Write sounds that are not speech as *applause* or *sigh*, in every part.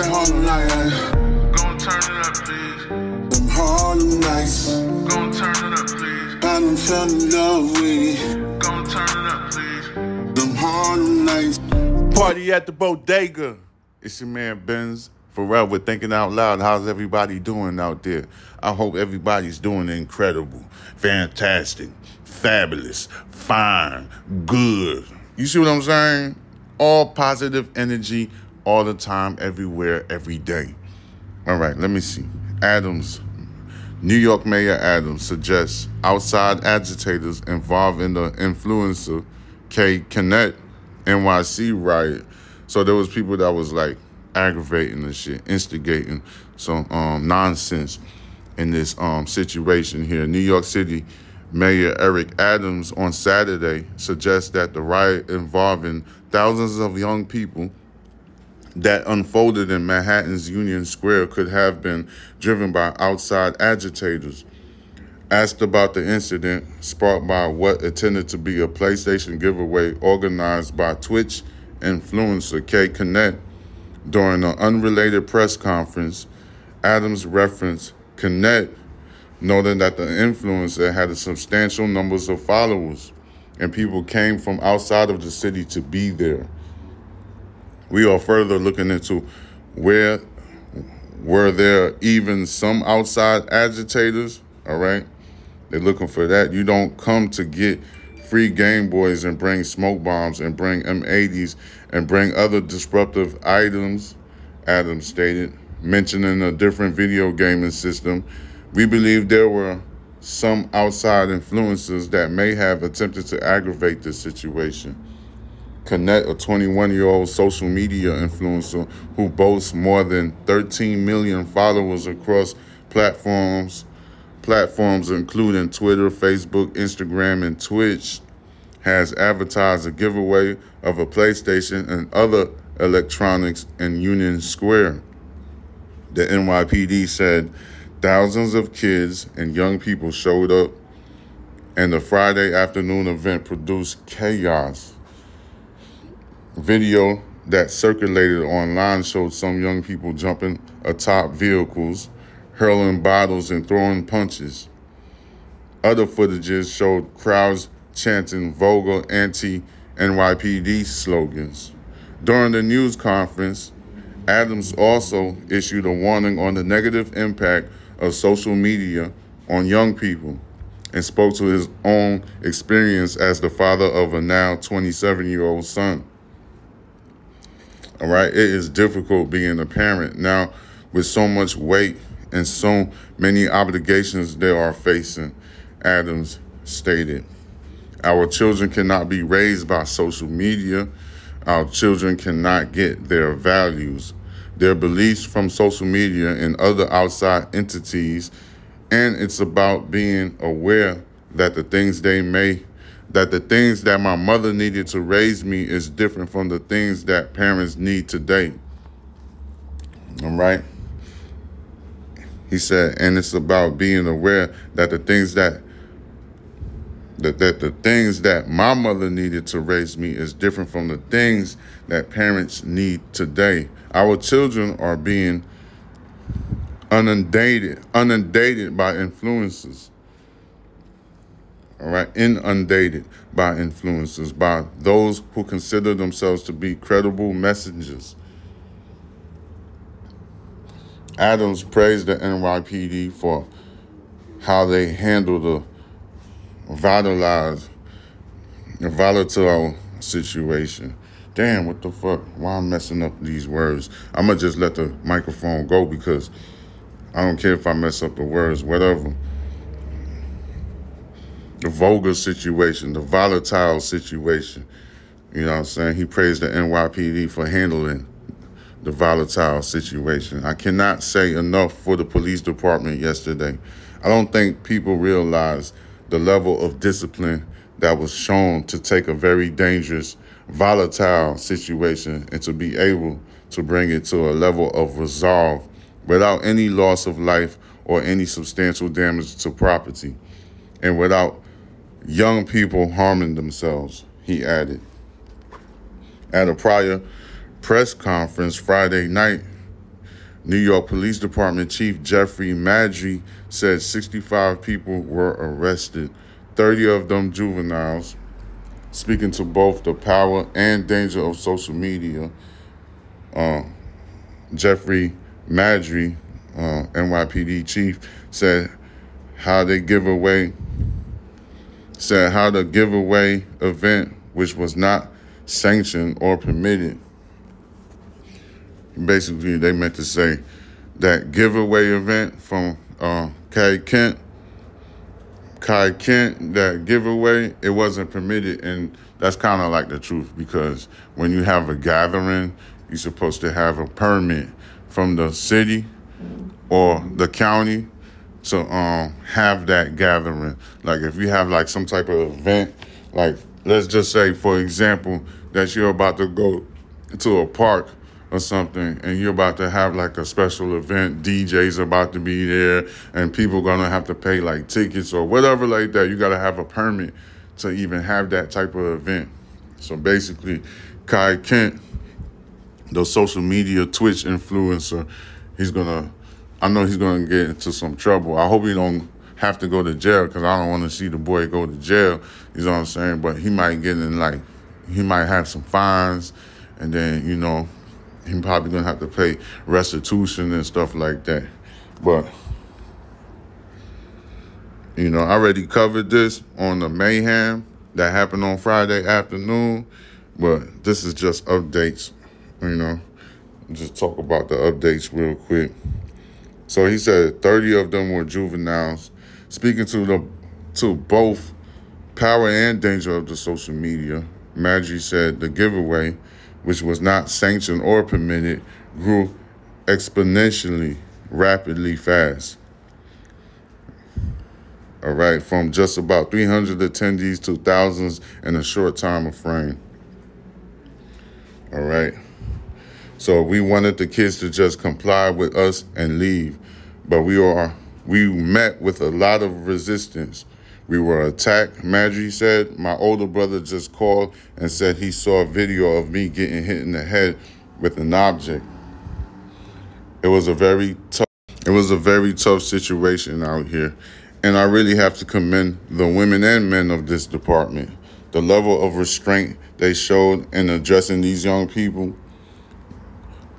that Harlem night. Gon' turn it up, please. Them Harlem nights. Gon' turn it up, please. I done fell in love with it. Gon' turn it up, please. Them Harlem nights. Party at the bodega. It's your man Benz Forever thinking out loud. How's everybody doing out there? I hope everybody's doing incredible, fantastic, fabulous, fine, good. You see what I'm saying? All positive energy all the time, everywhere, every day. All right, let me see. Adams, New York Mayor Adams suggests outside agitators involved in the influencer K Connect NYC riot. So there was people that was like aggravating the shit, instigating some um, nonsense in this um, situation here. New York City Mayor Eric Adams on Saturday suggests that the riot involving thousands of young people that unfolded in Manhattan's Union Square could have been driven by outside agitators. Asked about the incident sparked by what attended to be a PlayStation giveaway organized by Twitch influencer K Connect during an unrelated press conference, Adams referenced Connect, noting that the influencer had a substantial numbers of followers and people came from outside of the city to be there. We are further looking into where were there even some outside agitators, all right? They're looking for that. You don't come to get free Game Boys and bring smoke bombs and bring M80s and bring other disruptive items, Adams stated, mentioning a different video gaming system. We believe there were some outside influences that may have attempted to aggravate this situation. Connect, a 21 year old social media influencer who boasts more than 13 million followers across platforms, platforms including Twitter, Facebook, Instagram, and Twitch, has advertised a giveaway of a PlayStation and other electronics in Union Square. The NYPD said thousands of kids and young people showed up, and the Friday afternoon event produced chaos. Video that circulated online showed some young people jumping atop vehicles, hurling bottles, and throwing punches. Other footages showed crowds chanting vulgar anti NYPD slogans. During the news conference, Adams also issued a warning on the negative impact of social media on young people and spoke to his own experience as the father of a now 27 year old son. All right, it is difficult being a parent now with so much weight and so many obligations they are facing, Adams stated. Our children cannot be raised by social media. Our children cannot get their values, their beliefs from social media and other outside entities. And it's about being aware that the things they may that the things that my mother needed to raise me is different from the things that parents need today. All right. He said, and it's about being aware that the things that that, that the things that my mother needed to raise me is different from the things that parents need today. Our children are being inundated, inundated by influences all right, inundated by influencers, by those who consider themselves to be credible messengers. Adams praised the NYPD for how they handle the vitalized, volatile situation. Damn, what the fuck? Why I'm messing up these words? I'm gonna just let the microphone go because I don't care if I mess up the words, whatever the vulgar situation, the volatile situation. You know what I'm saying? He praised the NYPD for handling the volatile situation. I cannot say enough for the police department yesterday. I don't think people realize the level of discipline that was shown to take a very dangerous, volatile situation and to be able to bring it to a level of resolve without any loss of life or any substantial damage to property and without young people harming themselves, he added. At a prior press conference Friday night, New York Police Department Chief Jeffrey Maddrey said 65 people were arrested, 30 of them juveniles. Speaking to both the power and danger of social media, uh, Jeffrey Maddrey, uh, NYPD chief, said how they give away said how the giveaway event, which was not sanctioned or permitted, basically they meant to say that giveaway event from uh, Kai Kent, Kai Kent, that giveaway, it wasn't permitted, and that's kind of like the truth because when you have a gathering, you're supposed to have a permit from the city or the county to um have that gathering. Like if you have like some type of event, like let's just say for example that you're about to go to a park or something and you're about to have like a special event, DJ's about to be there and people gonna have to pay like tickets or whatever like that. You gotta have a permit to even have that type of event. So basically Kai Kent, the social media Twitch influencer, he's gonna I know he's going to get into some trouble. I hope he don't have to go to jail because I don't want to see the boy go to jail. You know what I'm saying? But he might get in like, he might have some fines, and then you know, he probably gonna have to pay restitution and stuff like that. But you know, I already covered this on the mayhem that happened on Friday afternoon, but this is just updates. You know, just talk about the updates real quick. So he said 30 of them were juveniles. Speaking to the to both power and danger of the social media, Maddrey said the giveaway, which was not sanctioned or permitted, grew exponentially rapidly fast. All right, from just about 300 attendees to thousands in a short time frame. All right. So we wanted the kids to just comply with us and leave, but we are we met with a lot of resistance. We were attacked. Maddrey said my older brother just called and said he saw a video of me getting hit in the head with an object. It was a very tough it was a very tough situation out here. And I really have to commend the women and men of this department. The level of restraint they showed in addressing these young people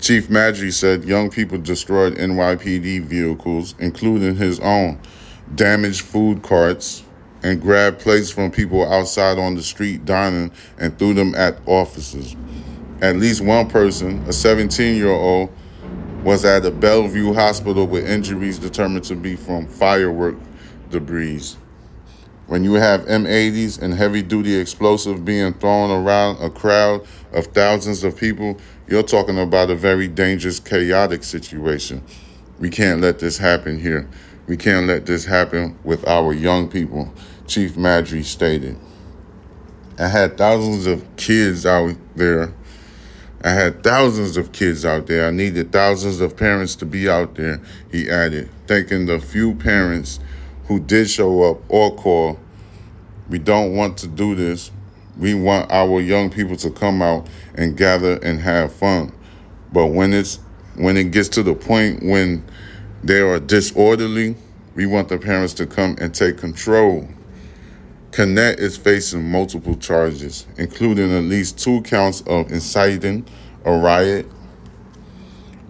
Chief Maddrey said young people destroyed NYPD vehicles, including his own, damaged food carts, and grabbed plates from people outside on the street dining and threw them at officers. At least one person, a 17 year old, was at the Bellevue hospital with injuries determined to be from firework debris. When you have M80s and heavy duty explosive being thrown around a crowd of thousands of people, you're talking about a very dangerous, chaotic situation. We can't let this happen here. We can't let this happen with our young people, Chief Maddrey stated. I had thousands of kids out there. I had thousands of kids out there. I needed thousands of parents to be out there, he added, thanking the few parents who did show up or call. We don't want to do this. We want our young people to come out and gather and have fun. But when it's when it gets to the point when they are disorderly, we want the parents to come and take control. Connect is facing multiple charges, including at least two counts of inciting a riot,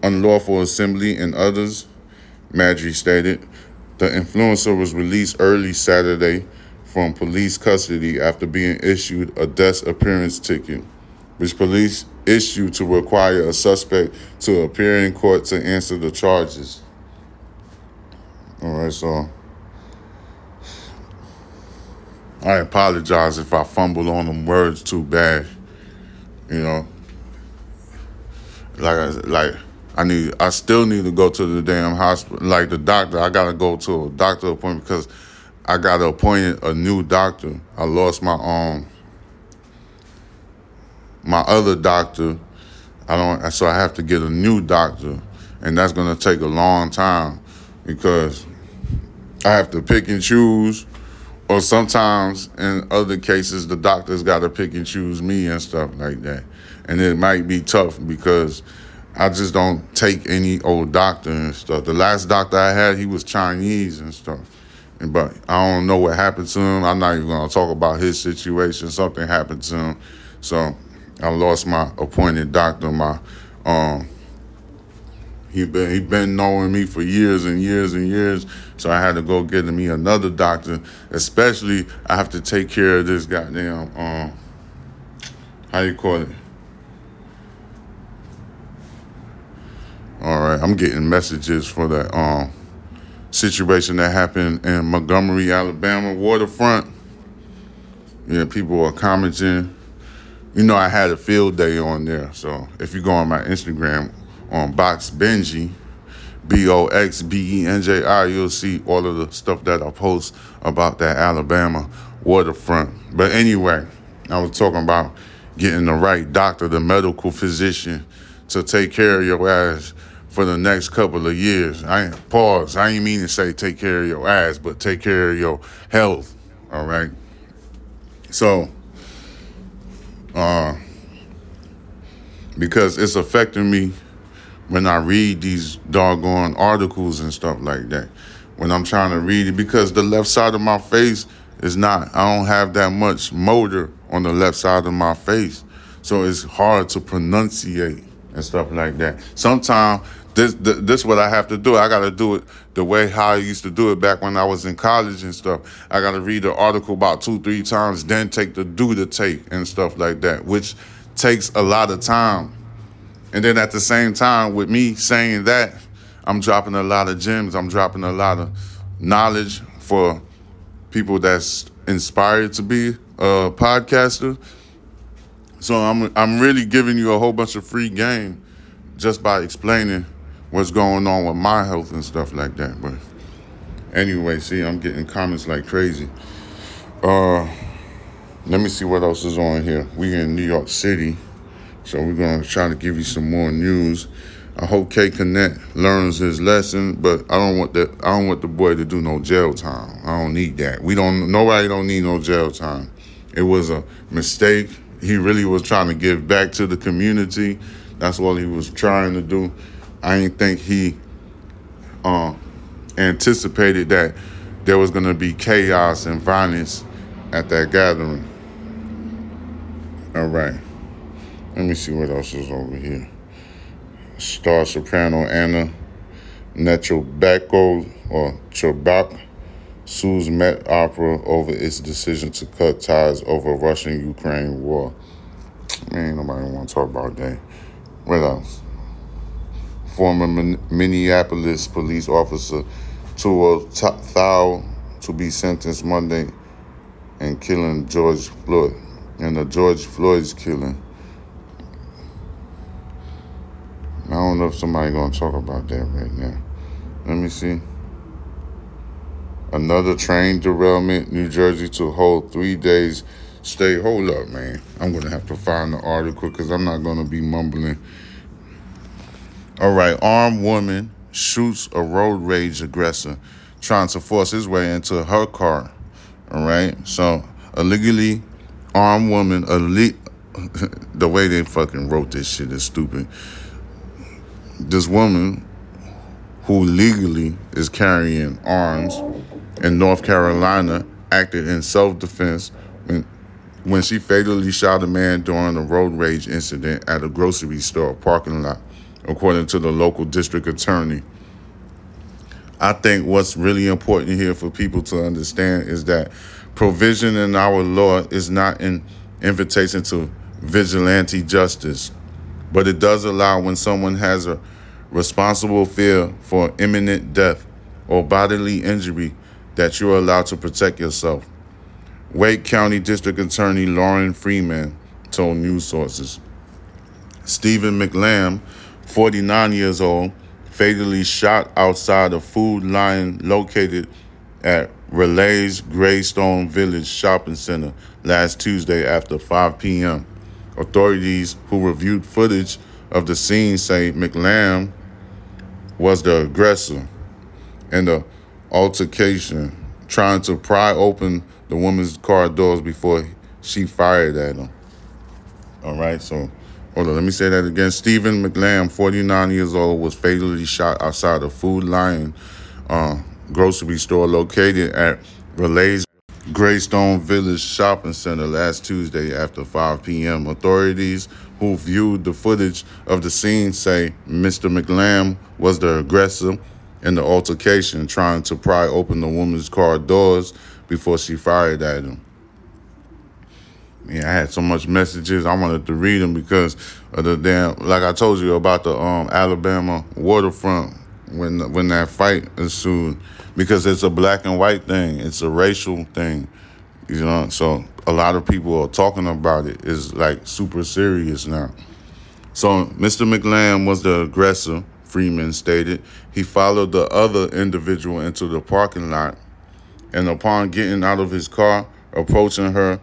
unlawful assembly, and others. Maddrey stated. The influencer was released early Saturday from police custody after being issued a desk appearance ticket, which police issued to require a suspect to appear in court to answer the charges. All right, so I apologize if I fumbled on them words too bad. You know, like like I need, I still need to go to the damn hospital. Like the doctor, I gotta go to a doctor appointment because I got appointed a new doctor. I lost my um my other doctor. I don't, so I have to get a new doctor, and that's gonna take a long time because I have to pick and choose or sometimes in other cases the doctors got to pick and choose me and stuff like that and it might be tough because I just don't take any old doctor and stuff. The last doctor I had, he was Chinese and stuff. But I don't know what happened to him. I'm not even gonna talk about his situation. Something happened to him, so I lost my appointed doctor. My um, he been he been knowing me for years and years and years. So I had to go get me another doctor. Especially I have to take care of this goddamn um, how you call it? All right, I'm getting messages for that um situation that happened in Montgomery, Alabama waterfront. Yeah, people are commenting. You know, I had a field day on there. So if you go on my Instagram on Box Benji, B O X B E N J I, you'll see all of the stuff that I post about that Alabama waterfront. But anyway, I was talking about getting the right doctor, the medical physician, to take care of your ass for the next couple of years. I pause. I ain't mean to say take care of your ass, but take care of your health. All right. So, uh, because it's affecting me when I read these doggone articles and stuff like that. When I'm trying to read it, because the left side of my face is not, I don't have that much motor on the left side of my face. So it's hard to pronunciate and stuff like that. Sometimes this this what I have to do. I got to do it the way how I used to do it back when I was in college and stuff. I got to read the article about two three times, then take the do the take and stuff like that, which takes a lot of time. And then at the same time, with me saying that, I'm dropping a lot of gems. I'm dropping a lot of knowledge for people that's inspired to be a podcaster. So I'm I'm really giving you a whole bunch of free game just by explaining what's going on with my health and stuff like that. But anyway, see, I'm getting comments like crazy. Uh, let me see what else is on here. We in New York City, so we're gonna try to give you some more news. I hope K Connect learns his lesson, but I don't want that. I don't want the boy to do no jail time. I don't need that. We don't. Nobody don't need no jail time. It was a mistake. He really was trying to give back to the community. That's what he was trying to do. I didn't think he uh, anticipated that there was going to be chaos and violence at that gathering. All right. Let me see what else is over here. Star soprano Anna Netrebko or Trebek sues Met Opera over its decision to cut ties over Russian-Ukraine war. Man, nobody want to talk about that. What else? Former Minneapolis police officer Tou Thao to be sentenced Monday and killing George Floyd and the George Floyd's killing. I don't know if somebody gonna talk about that right now. Let me see. Another train derailment, New Jersey to hold three days stay. Hold up, man. I'm gonna have to find the article because I'm not gonna be mumbling. All right, armed woman shoots a road rage aggressor trying to force his way into her car. All right, so illegally armed woman, elite. *laughs* the way they fucking wrote this shit is stupid this woman who legally is carrying arms in North Carolina acted in self-defense when when she fatally shot a man during a road rage incident at a grocery store parking lot, according to the local district attorney. I think what's really important here for people to understand is that provision in our law is not an invitation to vigilante justice, but it does allow when someone has a responsible fear for imminent death or bodily injury that you are allowed to protect yourself. Wake County District Attorney Lorrin Freeman told news sources. Stephen McLamb, 49 years old, fatally shot outside a Food Lion located at Raleigh's Greystone Village Shopping Center last Tuesday after 5 p.m. Authorities who reviewed footage of the scene say McLamb was the aggressor and the altercation, trying to pry open the woman's car doors before she fired at him. All right, so hold on, let me say that again. Stephen McLamb, 49 years old, was fatally shot outside a Food Lion uh, grocery store located at Raleigh's Greystone Village Shopping Center last Tuesday after 5 p.m. Authorities who viewed the footage of the scene say Mr. McLamb was the aggressor in the altercation, trying to pry open the woman's car doors before she fired at him. Yeah, I had so much messages. I wanted to read them because of the damn, like I told you about the um, Alabama waterfront when when that fight ensued, because it's a black and white thing. It's a racial thing, you know. So a lot of people are talking about it. It's like super serious now. So Mr. McLamb was the aggressor. Freeman stated he followed the other individual into the parking lot, and upon getting out of his car, approaching her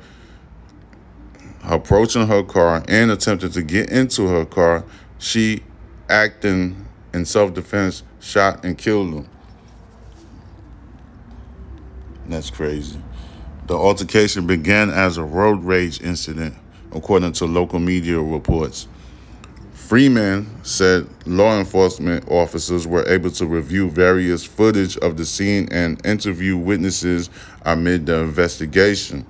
approaching her car and attempting to get into her car, she, acting in self defense, shot and killed him. That's crazy. The altercation began as a road rage incident, according to local media reports. Freeman said law enforcement officers were able to review various footage of the scene and interview witnesses amid the investigation.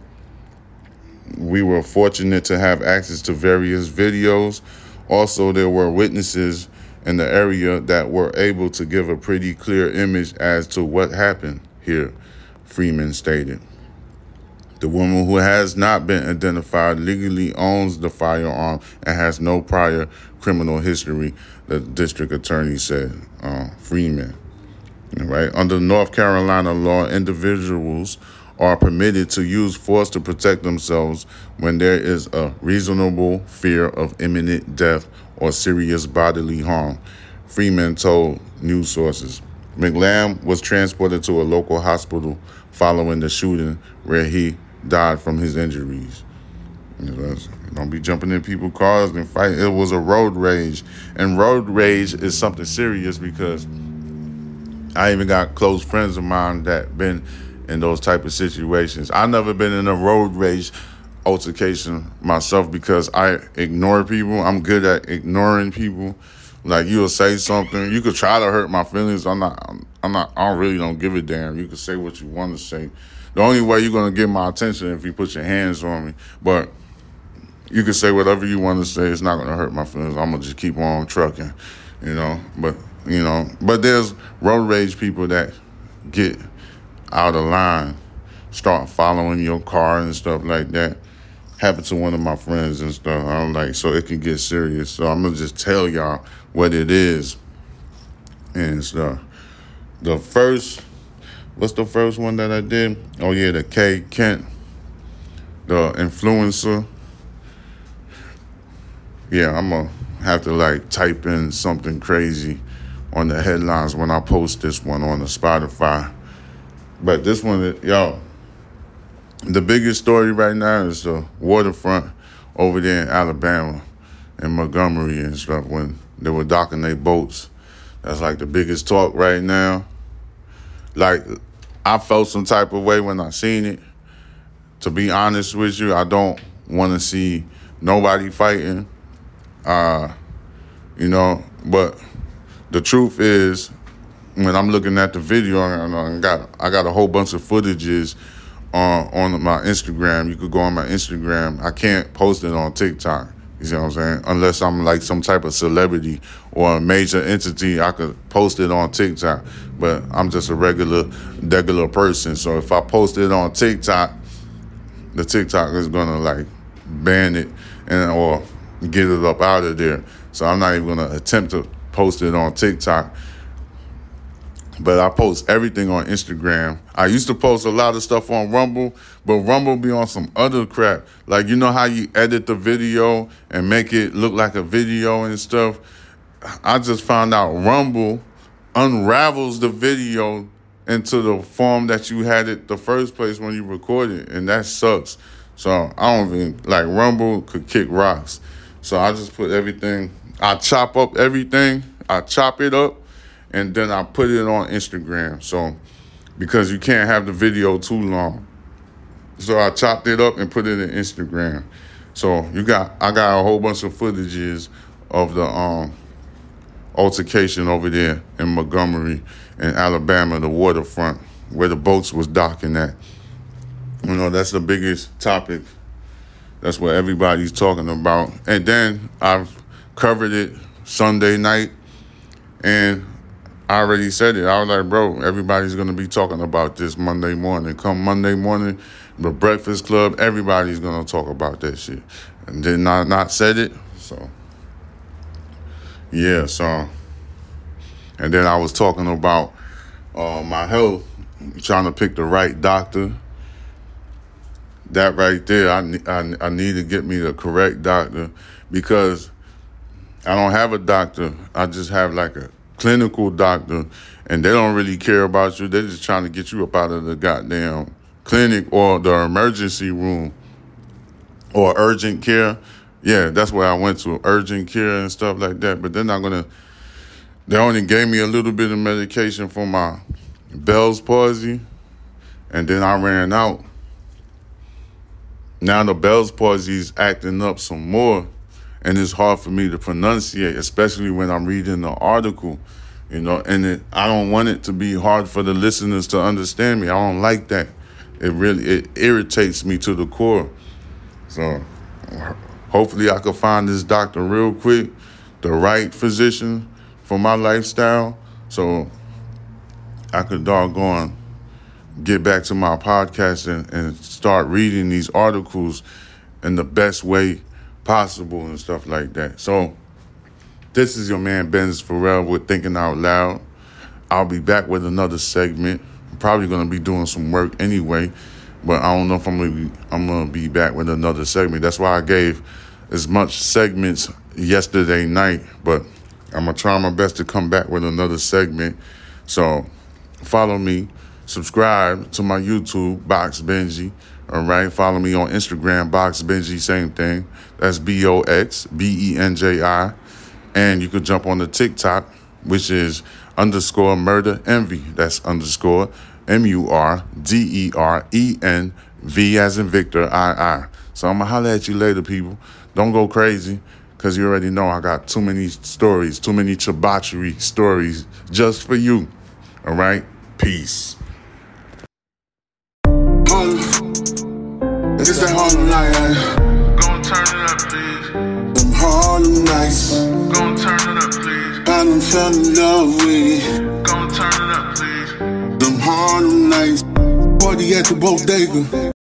We were fortunate to have access to various videos. Also, there were witnesses in the area that were able to give a pretty clear image as to what happened here, Freeman stated. The woman who has not been identified legally owns the firearm and has no prior criminal history, the district attorney said, uh, Freeman. Right? Under North Carolina law, individuals are permitted to use force to protect themselves when there is a reasonable fear of imminent death or serious bodily harm, Freeman told news sources. McLamb was transported to a local hospital following the shooting where he died from his injuries. Don't be jumping in people's cars and fight. It was a road rage, and road rage is something serious because I even got close friends of mine that been in those type of situations. I never been in a road rage altercation myself because I ignore people. I'm good at ignoring people. Like you'll say something, you could try to hurt my feelings. I'm not. I'm, I'm not. I really don't give a damn. You can say what you want to say. The only way you're gonna get my attention if you put your hands on me. But you can say whatever you want to say. It's not gonna hurt my feelings. I'm gonna just keep on trucking, you know. But you know, but there's road rage people that get out of line, start following your car and stuff like that. Happened to one of my friends and stuff. I'm like, so it can get serious. So I'm gonna just tell y'all what it is and stuff. The first, what's the first one that I did? Oh yeah, the K Kent, the influencer. Yeah, I'm gonna have to like type in something crazy on the headlines when I post this one on the Spotify. But this one, y'all, the biggest story right now is the waterfront over there in Alabama and Montgomery and stuff when they were docking their boats. That's like the biggest talk right now. Like, I felt some type of way when I seen it. To be honest with you, I don't want to see nobody fighting. Uh, you know, but the truth is, when I'm looking at the video, I got I got a whole bunch of footages on on my Instagram. You could go on my Instagram. I can't post it on TikTok. You see what I'm saying? Unless I'm like some type of celebrity or a major entity, I could post it on TikTok. But I'm just a regular, regular person. So if I post it on TikTok, the TikTok is gonna like ban it and or get it up out of there. So I'm not even gonna attempt to post it on TikTok but I post everything on Instagram. I used to post a lot of stuff on Rumble, but Rumble be on some other crap. Like you know how you edit the video and make it look like a video and stuff. I just found out Rumble unravels the video into the form that you had it the first place when you recorded, and that sucks. So I don't even like Rumble could kick rocks. So I just put everything. I chop up everything. I chop it up and then I put it on Instagram. So because you can't have the video too long. So I chopped it up and put it in Instagram. So you got I got a whole bunch of footages of the um altercation over there in Montgomery in Alabama, the waterfront, where the boats was docking at. You know, that's the biggest topic. That's what everybody's talking about. And then I've covered it Sunday night and I already said it. I was like, bro, everybody's gonna be talking about this Monday morning. Come Monday morning, the Breakfast Club, everybody's gonna talk about that shit. And then I not said it, so yeah, so and then I was talking about uh, my health, trying to pick the right doctor. That right there, I, I, I need to get me the correct doctor because I don't have a doctor. I just have like a clinical doctor, and they don't really care about you. They're just trying to get you up out of the goddamn clinic or the emergency room or urgent care. Yeah, that's where I went to urgent care and stuff like that. But they're not gonna. They only gave me a little bit of medication for my Bell's palsy, and then I ran out. Now the Bell's palsy is acting up some more, and it's hard for me to pronunciate, especially when I'm reading the article. You know, and it, I don't want it to be hard for the listeners to understand me. I don't like that. It really it irritates me to the core. So hopefully I can find this doctor real quick, the right physician for my lifestyle, so I could doggone get back to my podcast and, and start reading these articles in the best way possible and stuff like that. So this is your man Benz Pharrell with Thinking Out Loud. I'll be back with another segment. I'm probably gonna be doing some work anyway, but I don't know if I'm gonna be I'm gonna be back with another segment. That's why I gave as much segments yesterday night, but I'm gonna try my best to come back with another segment. So follow me, subscribe to my YouTube, Box Benji. All right, follow me on Instagram, Box Benji, same thing. That's B O X B E N J I. And you could jump on the TikTok, which is underscore murder envy. That's underscore M U R D E R E N V as in Victor I I. So I'm gonna holler at you later, people. Don't go crazy, cause you already know I got too many stories, too many chibachiri stories just for you. All right, peace. It's that Harlem night? Gon' turn it up, please. Them Harlem nights. Gon' turn it up, please. I done fell in love with it. Gon' turn it up, please. Them Harlem nights. Party at the bodega.